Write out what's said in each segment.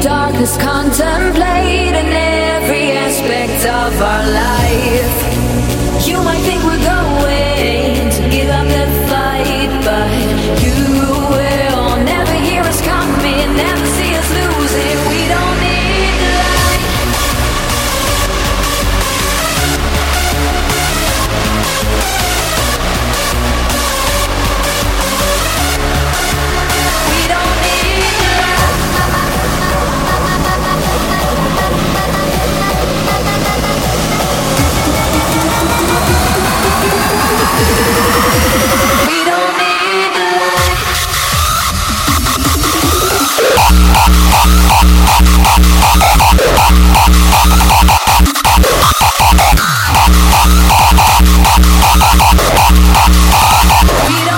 darkness contemplating every aspect of our life. We don't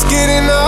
It's getting up.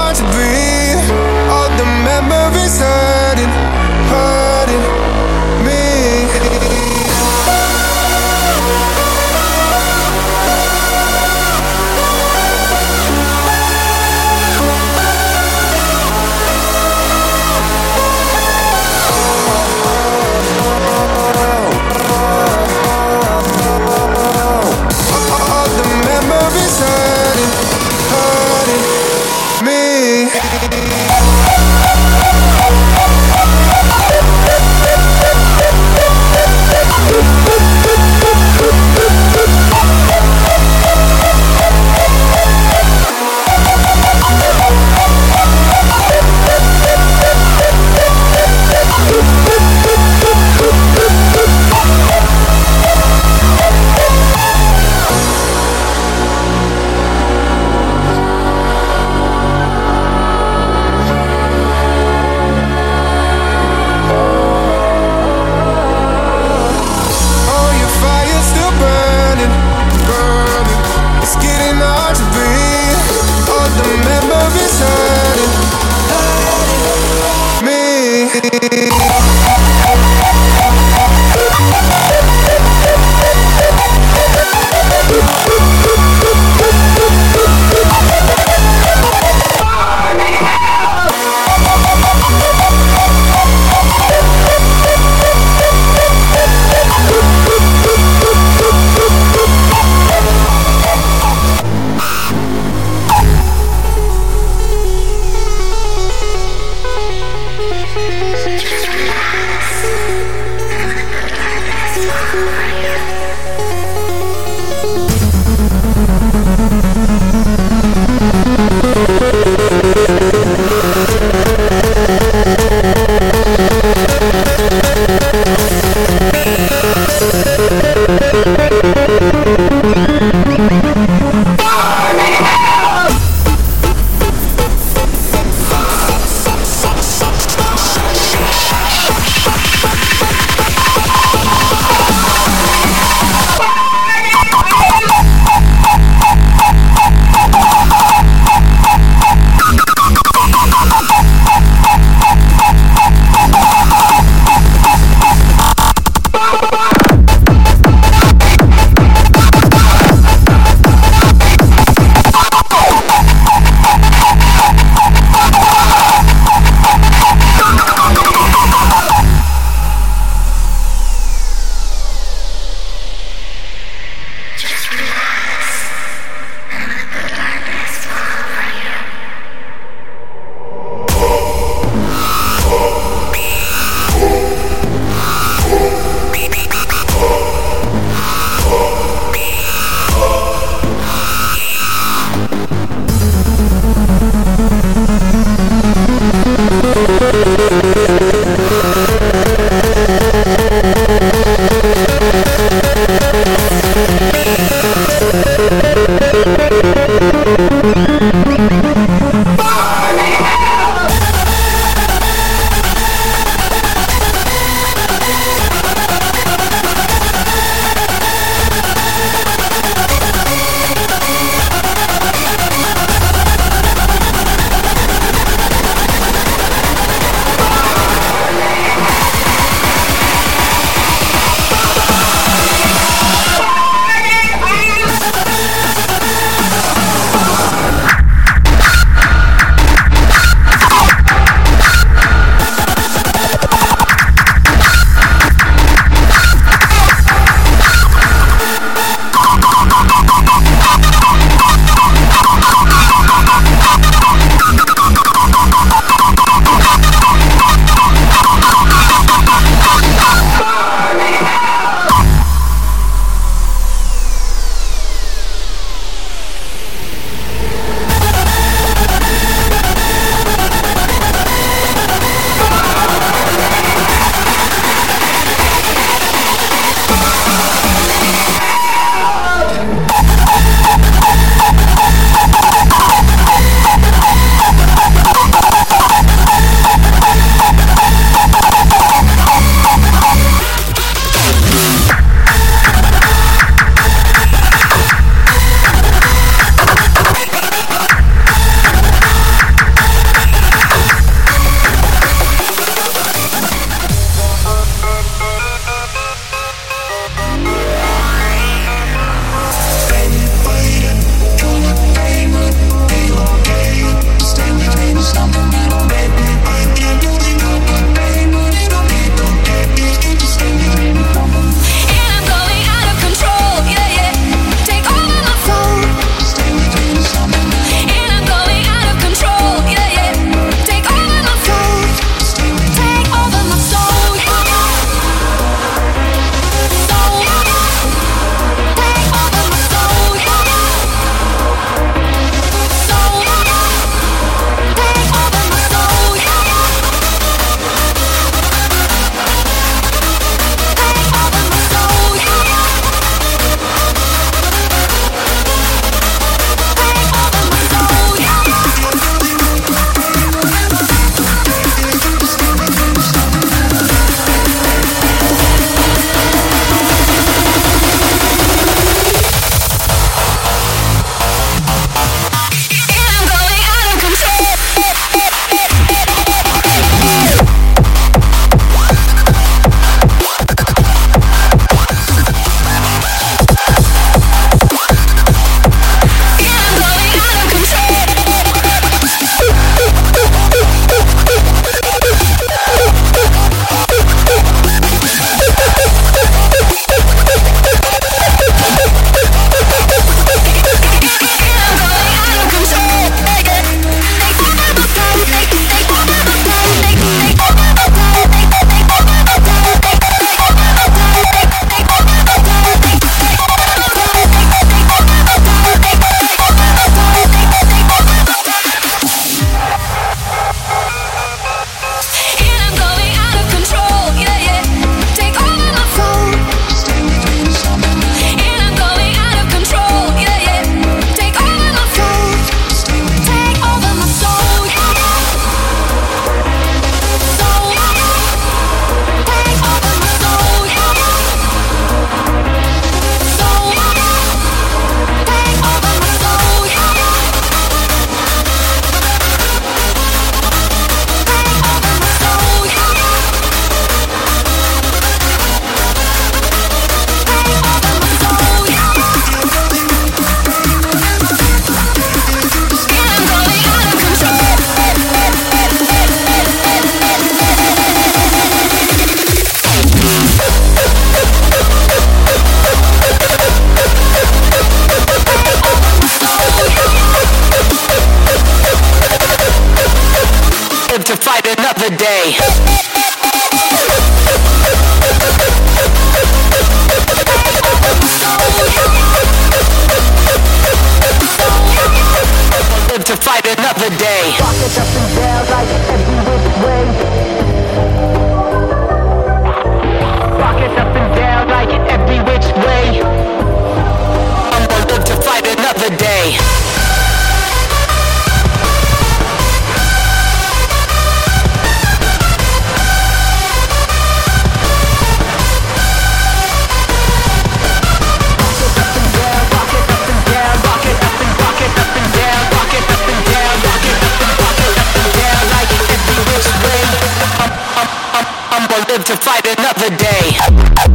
Another day.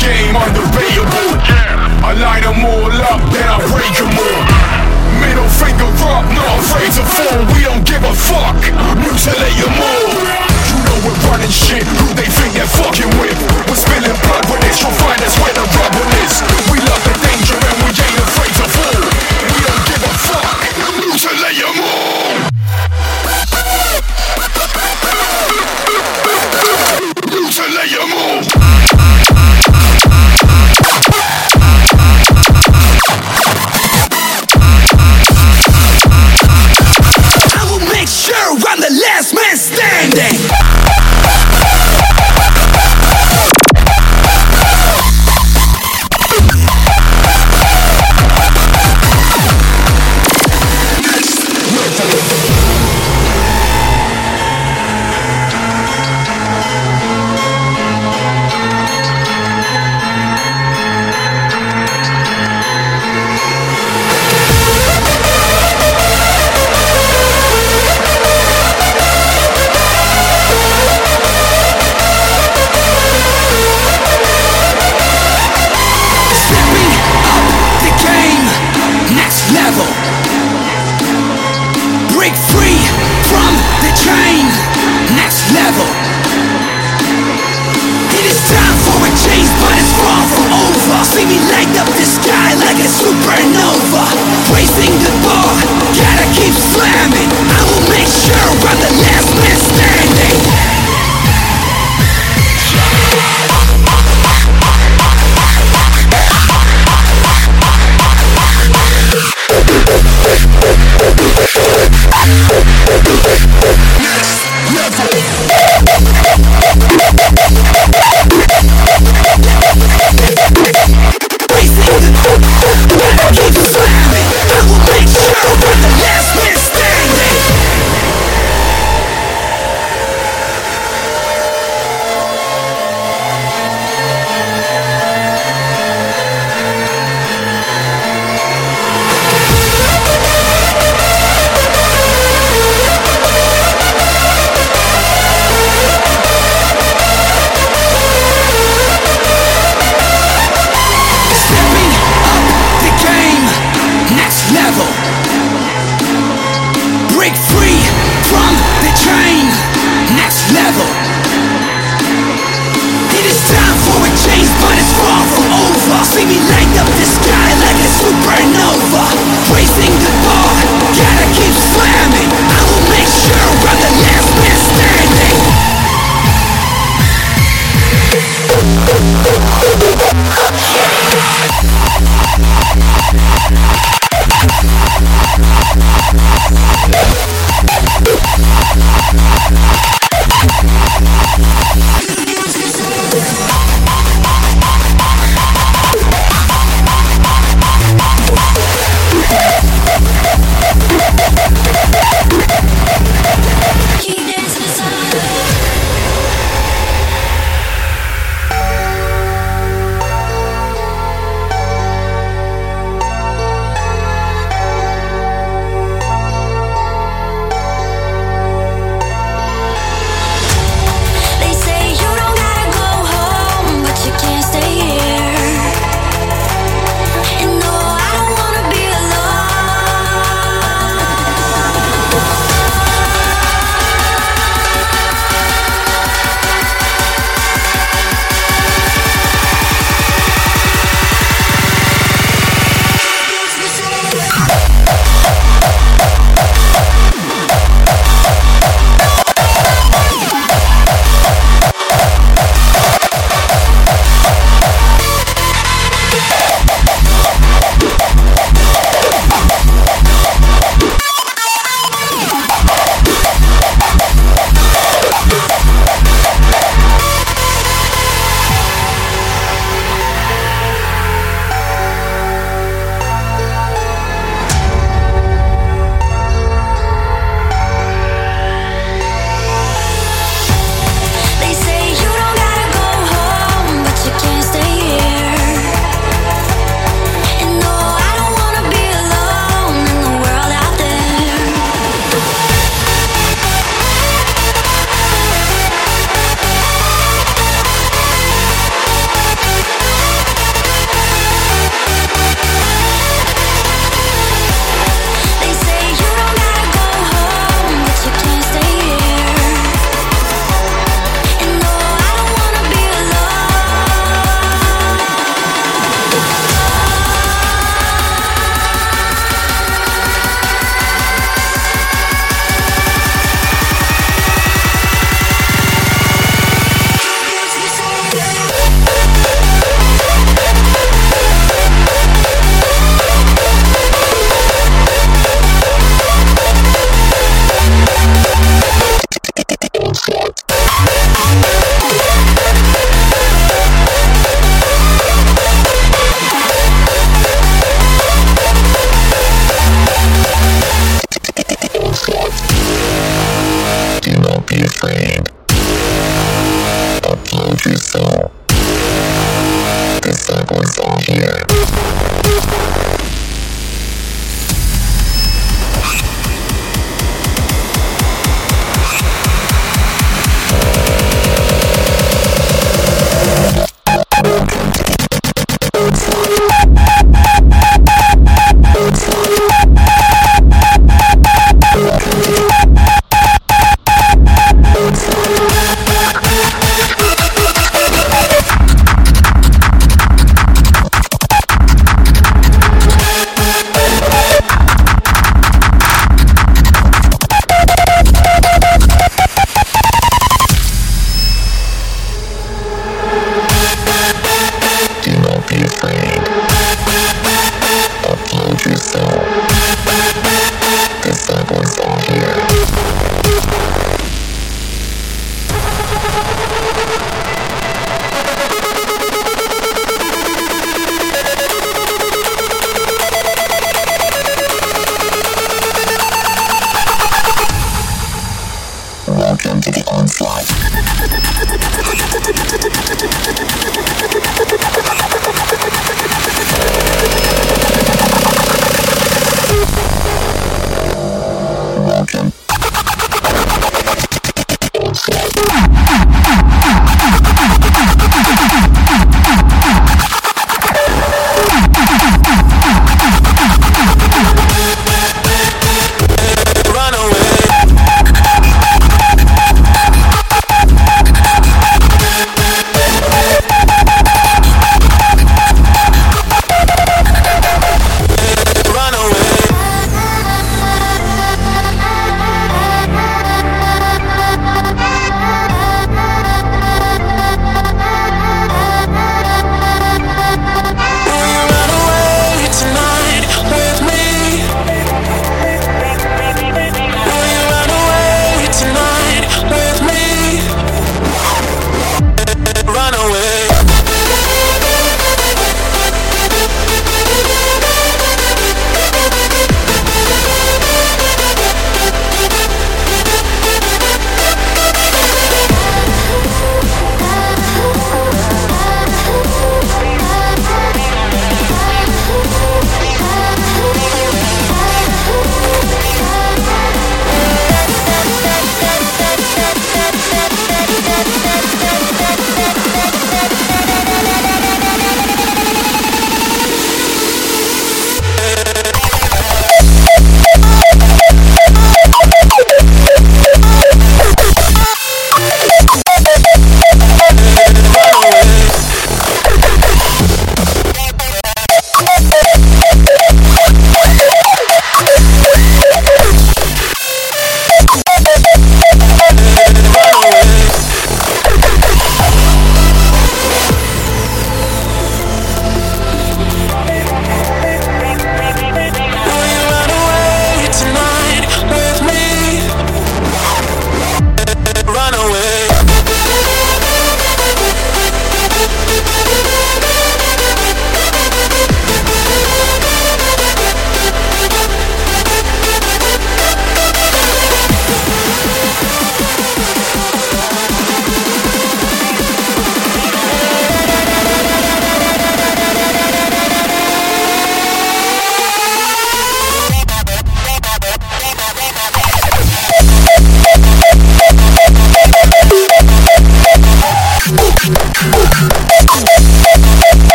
game unbeatable. I light them all up, then I break them all. Middle finger up, not afraid to fall. We don't give a fuck, mutilate them all. You know we're running shit, who they think they're fucking with? We're spilling blood when it's your finest where the rubble is. We love the danger and we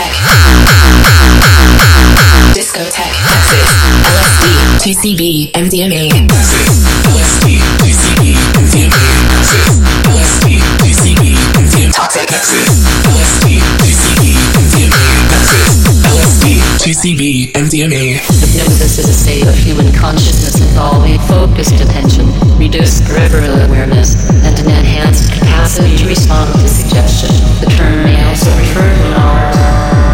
discotheque. Discotheque. Access. LSD. TCB. MDMA. LSD. TCB. MDMA. LSD. TCB. MDMA. Toxic. LSD. TCB. MDMA. Hypnosis is a state of human consciousness involving focused attention, reduced peripheral awareness, and an enhanced capacity to respond to suggestion. The term may also refer to an art.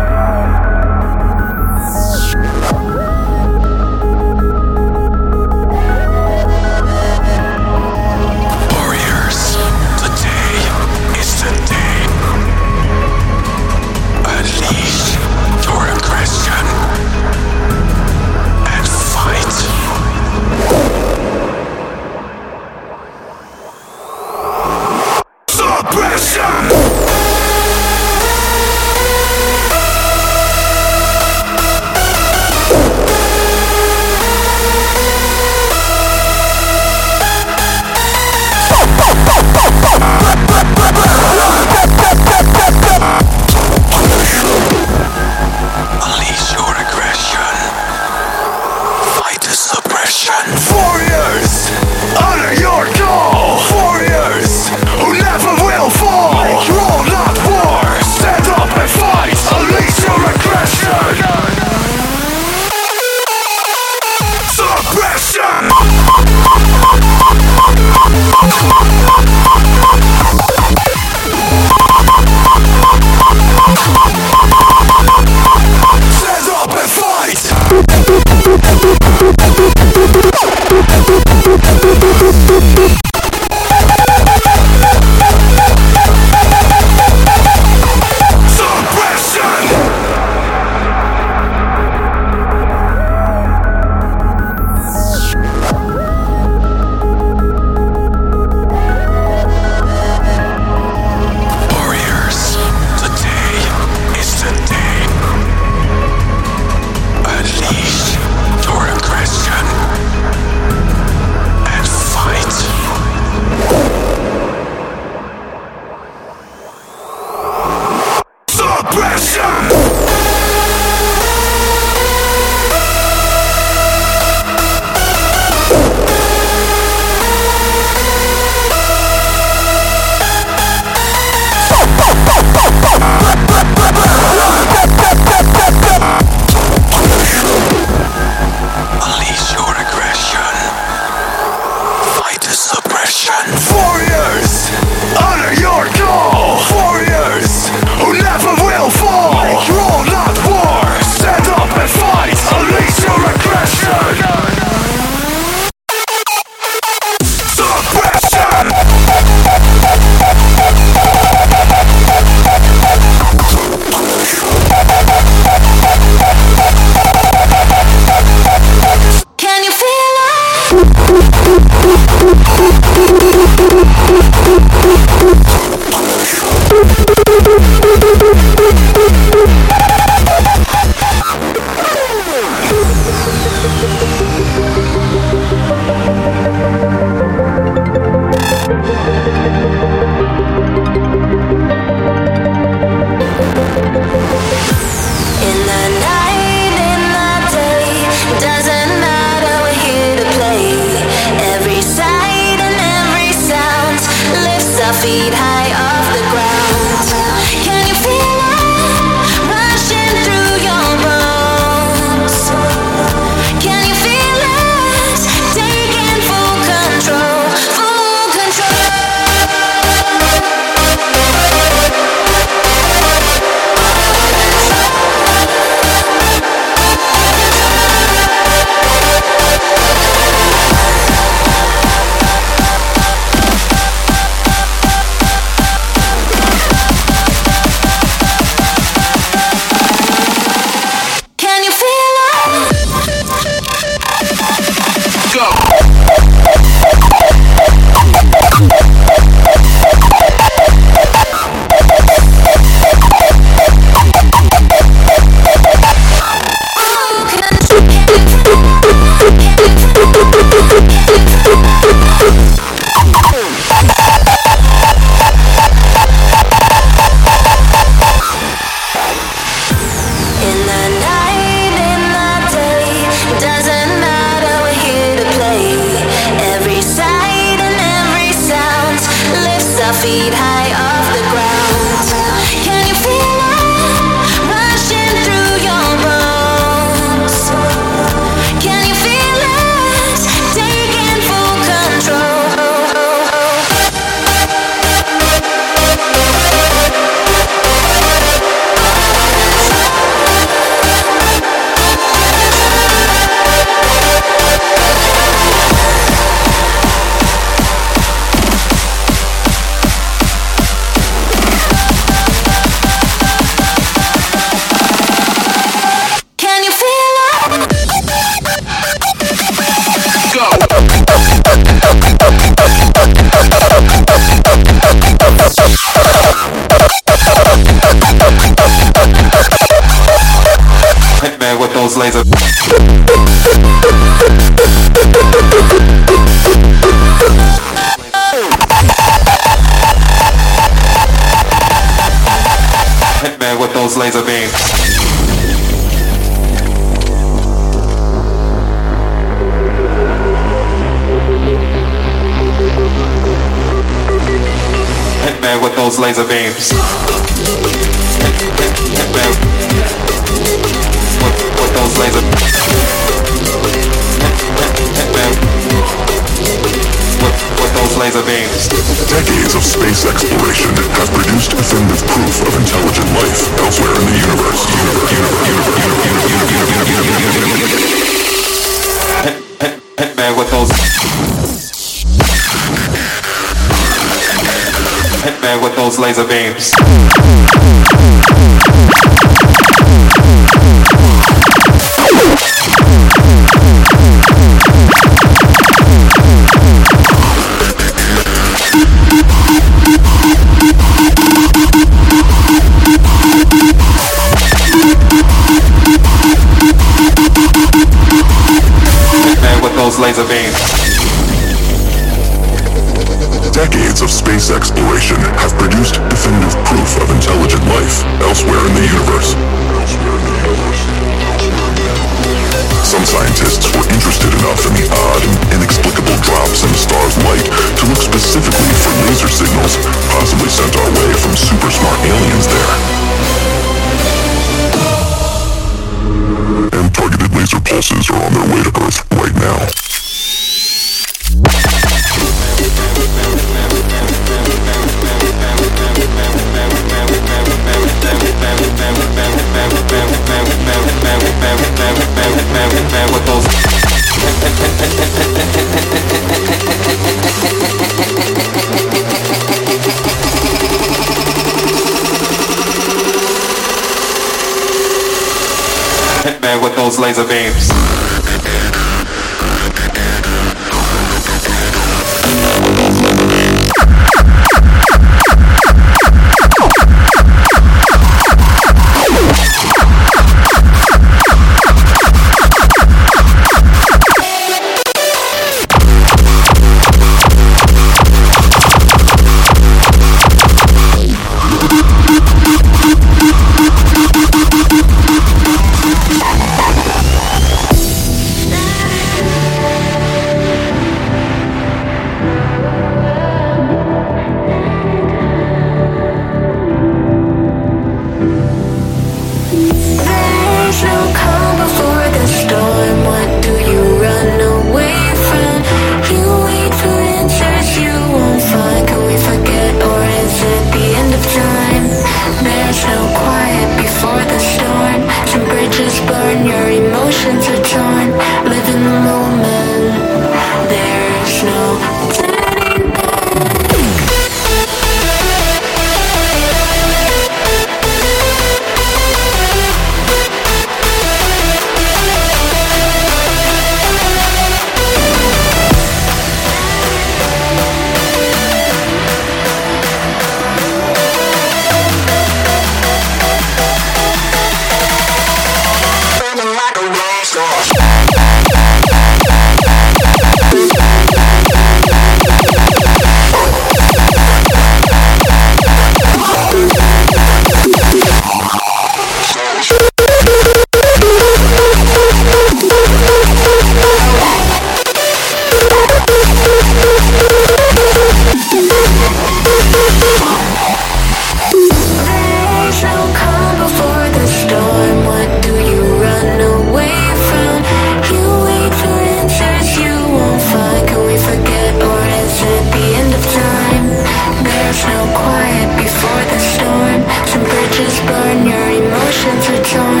just burn your emotions return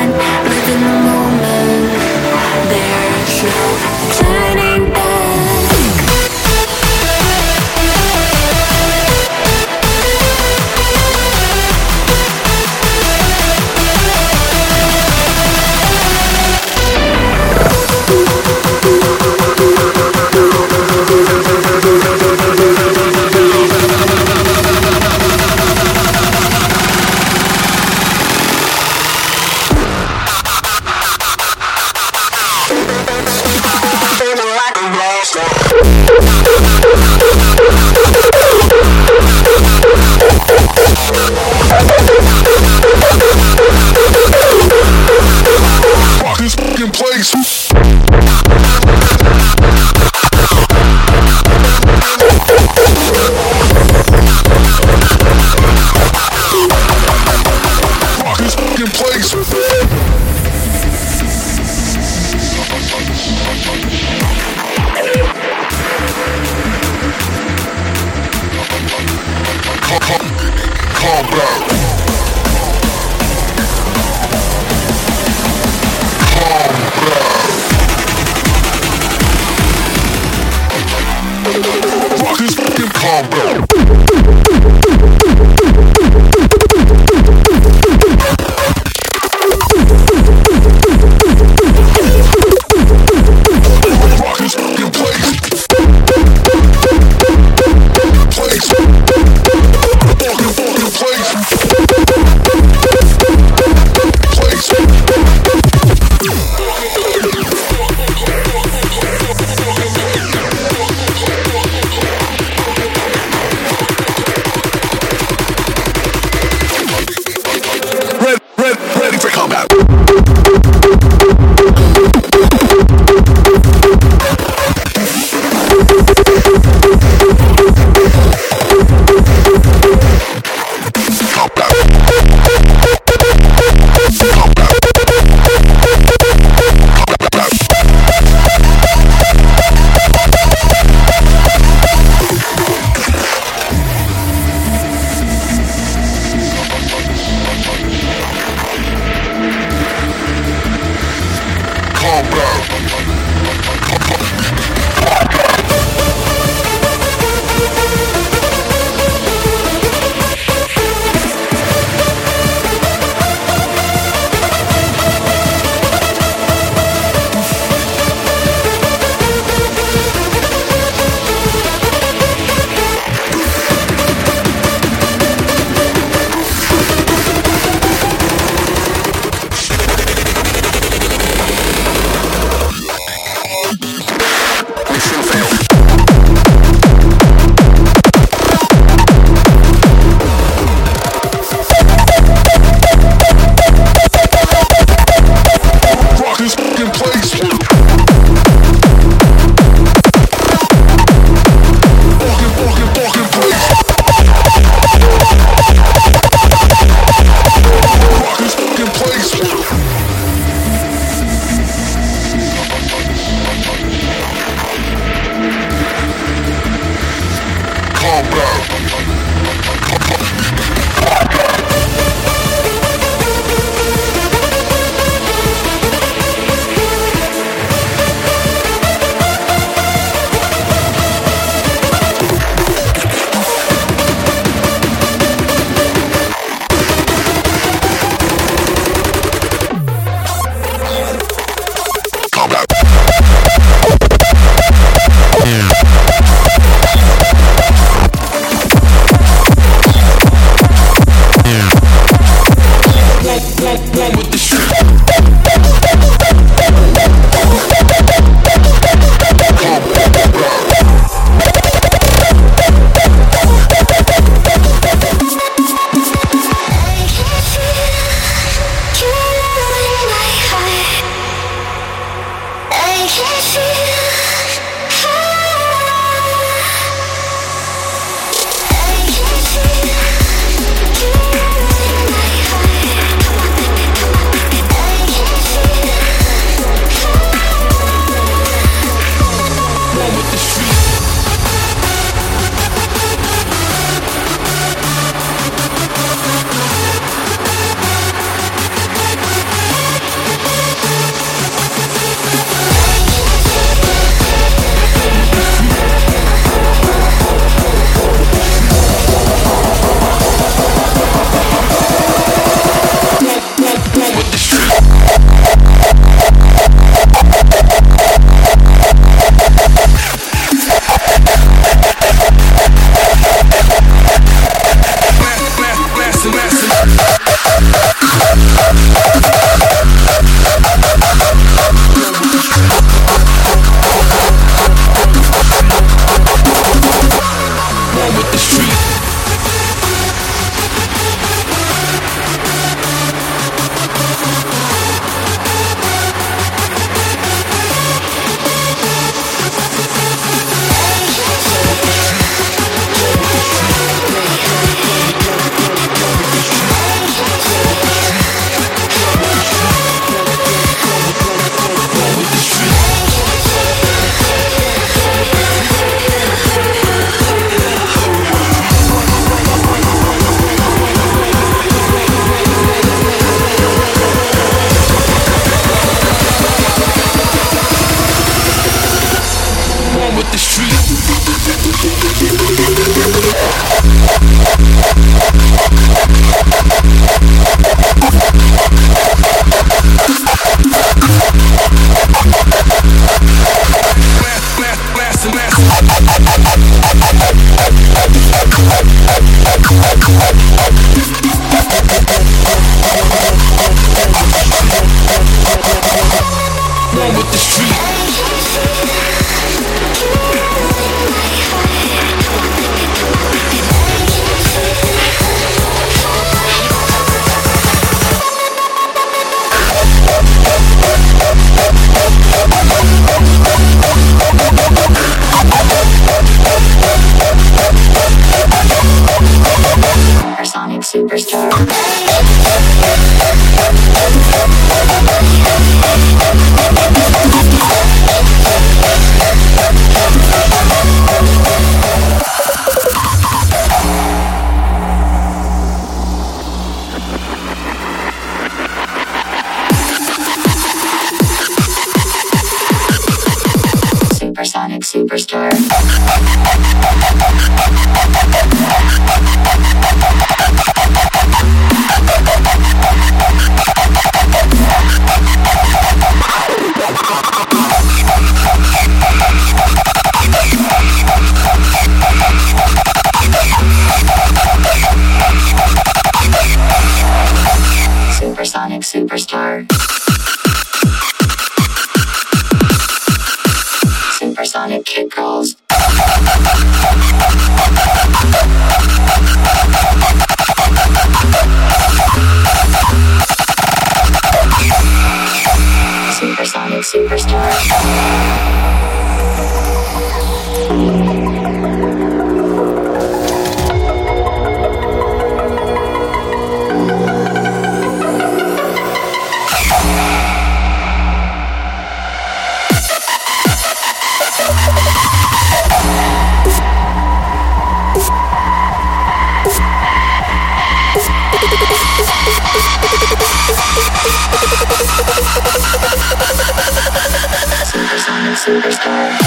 Superstar, superstar.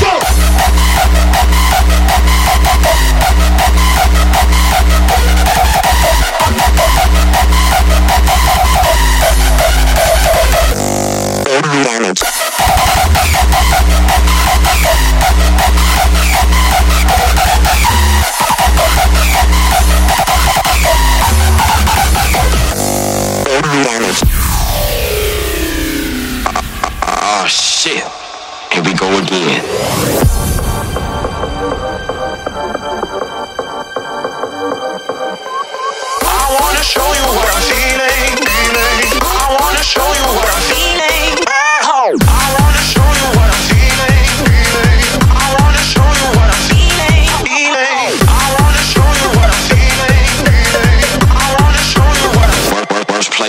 Go!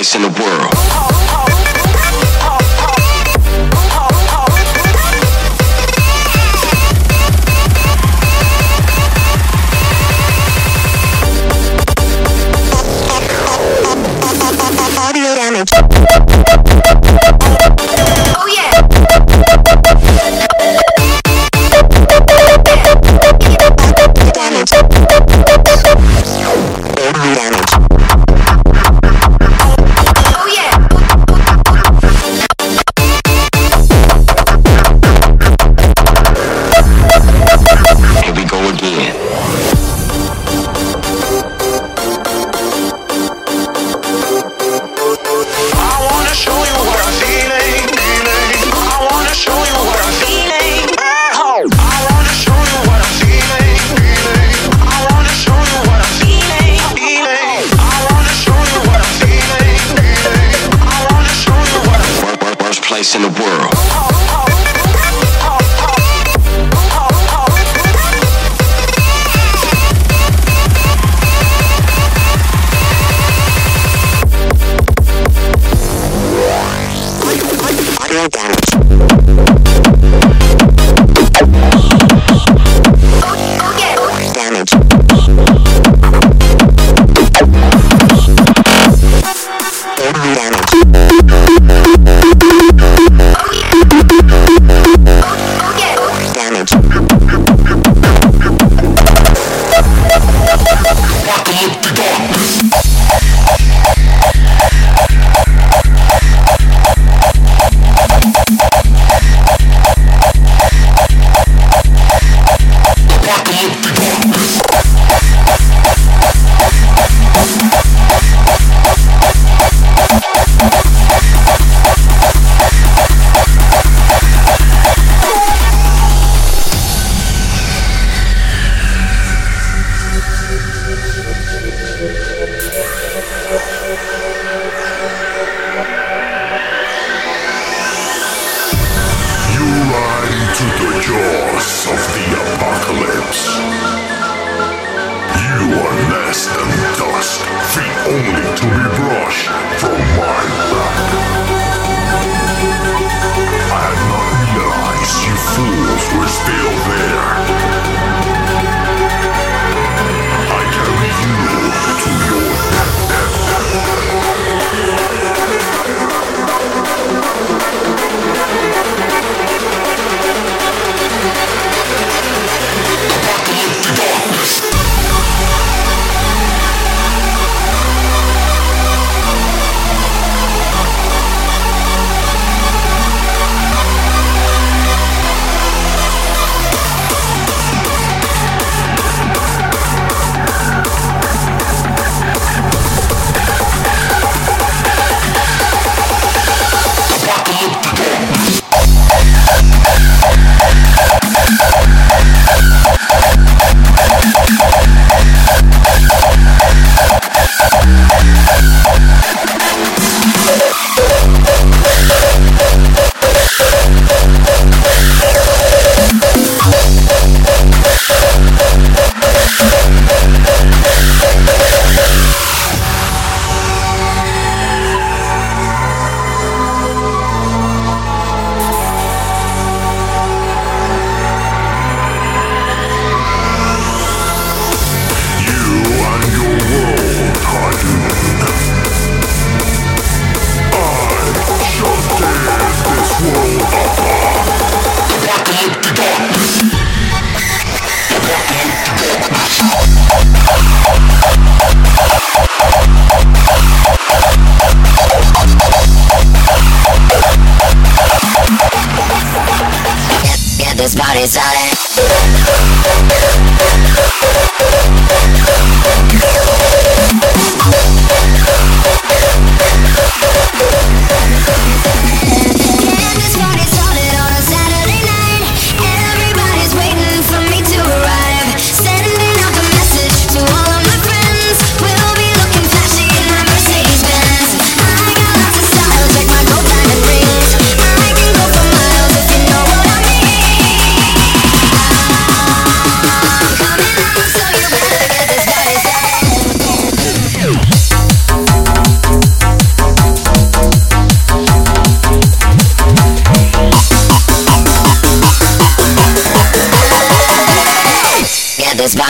Oh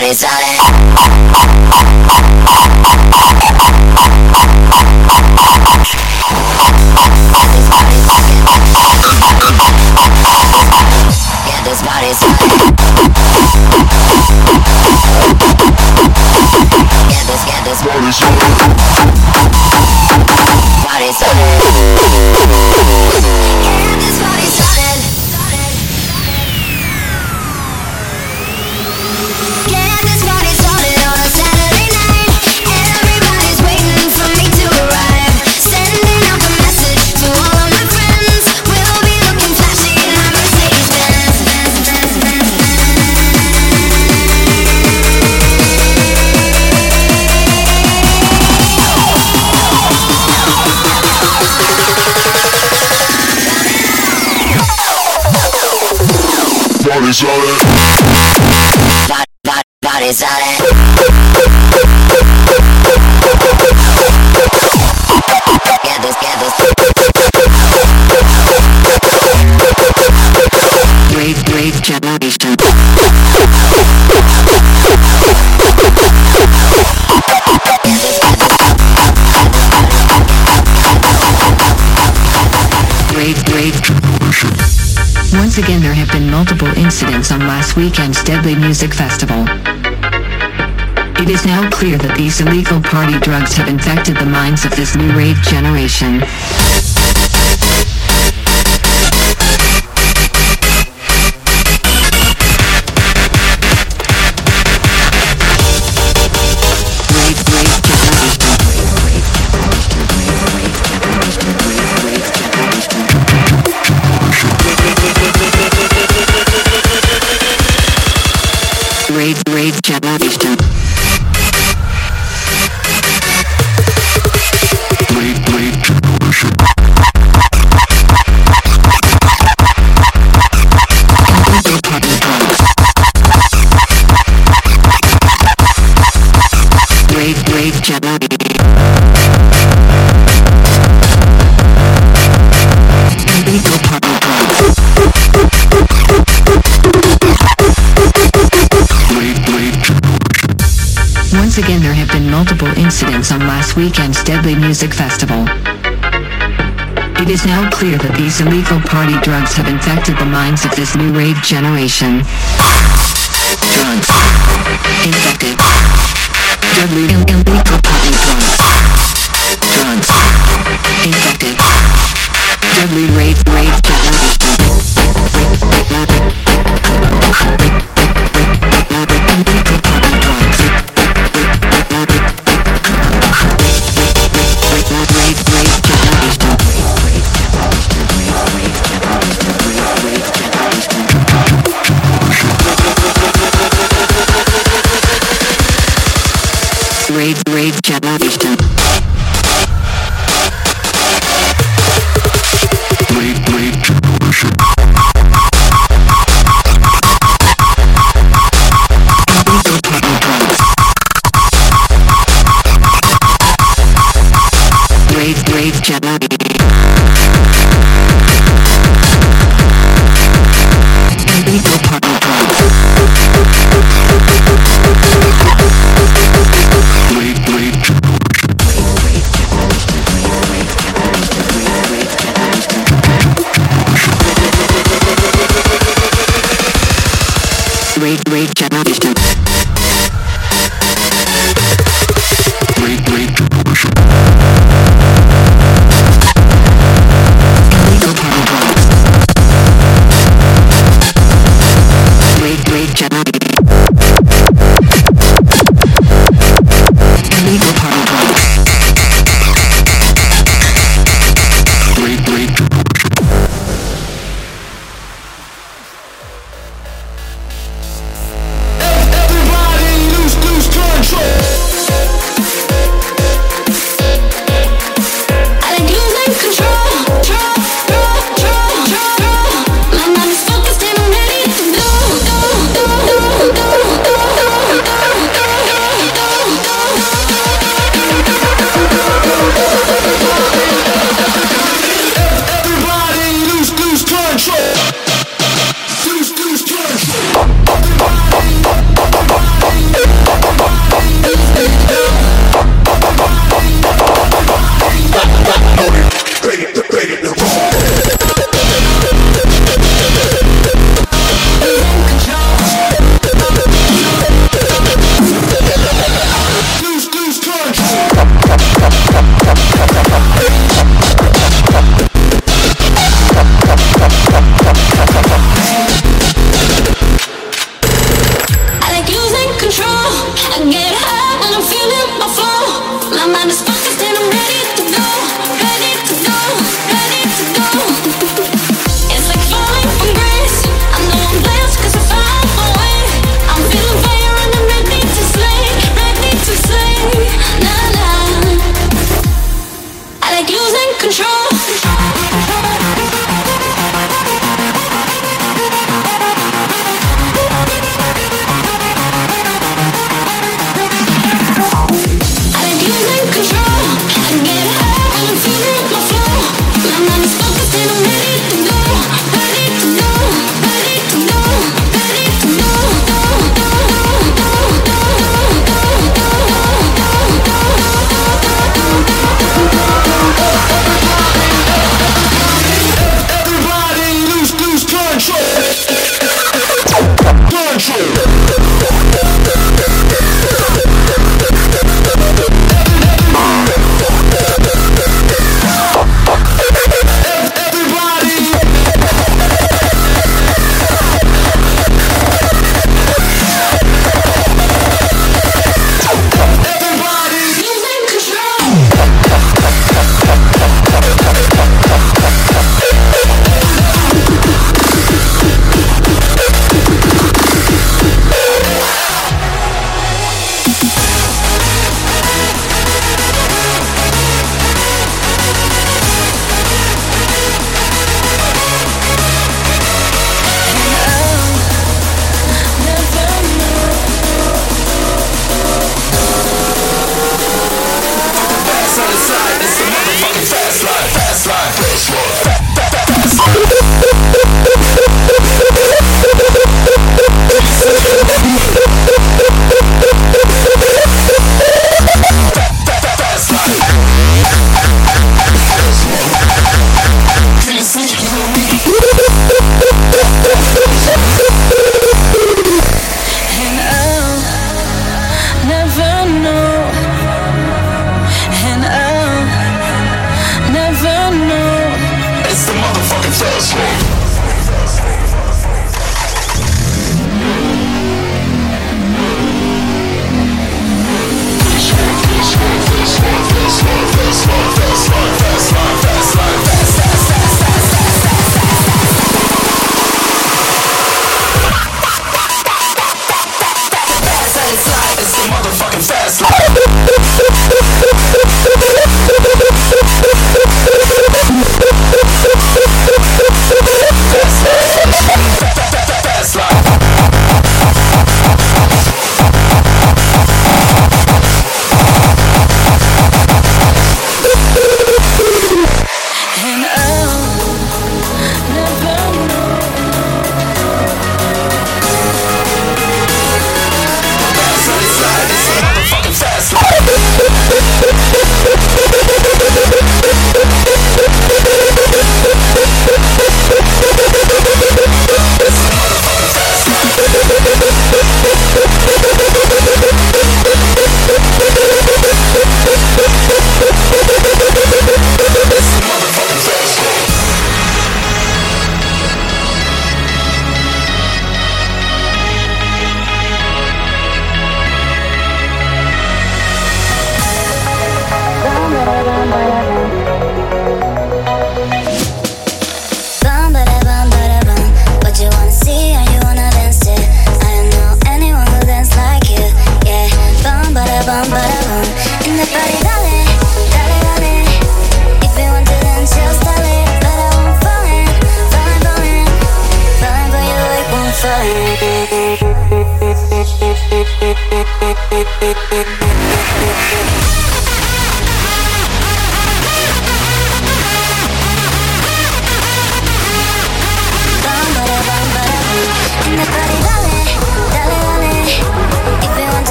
party's on it. Deadly Music Festival. It is now clear that these illegal party drugs have infected the minds of this new rave generation. Once again there have been multiple incidents on last weekend's deadly music festival. It is now clear that these illegal party drugs have infected the minds of this new rave generation. Drugs. Infected. Deadly Ill- illegal party drugs. Drugs. Infected. Deadly rave rave generation. Illegal party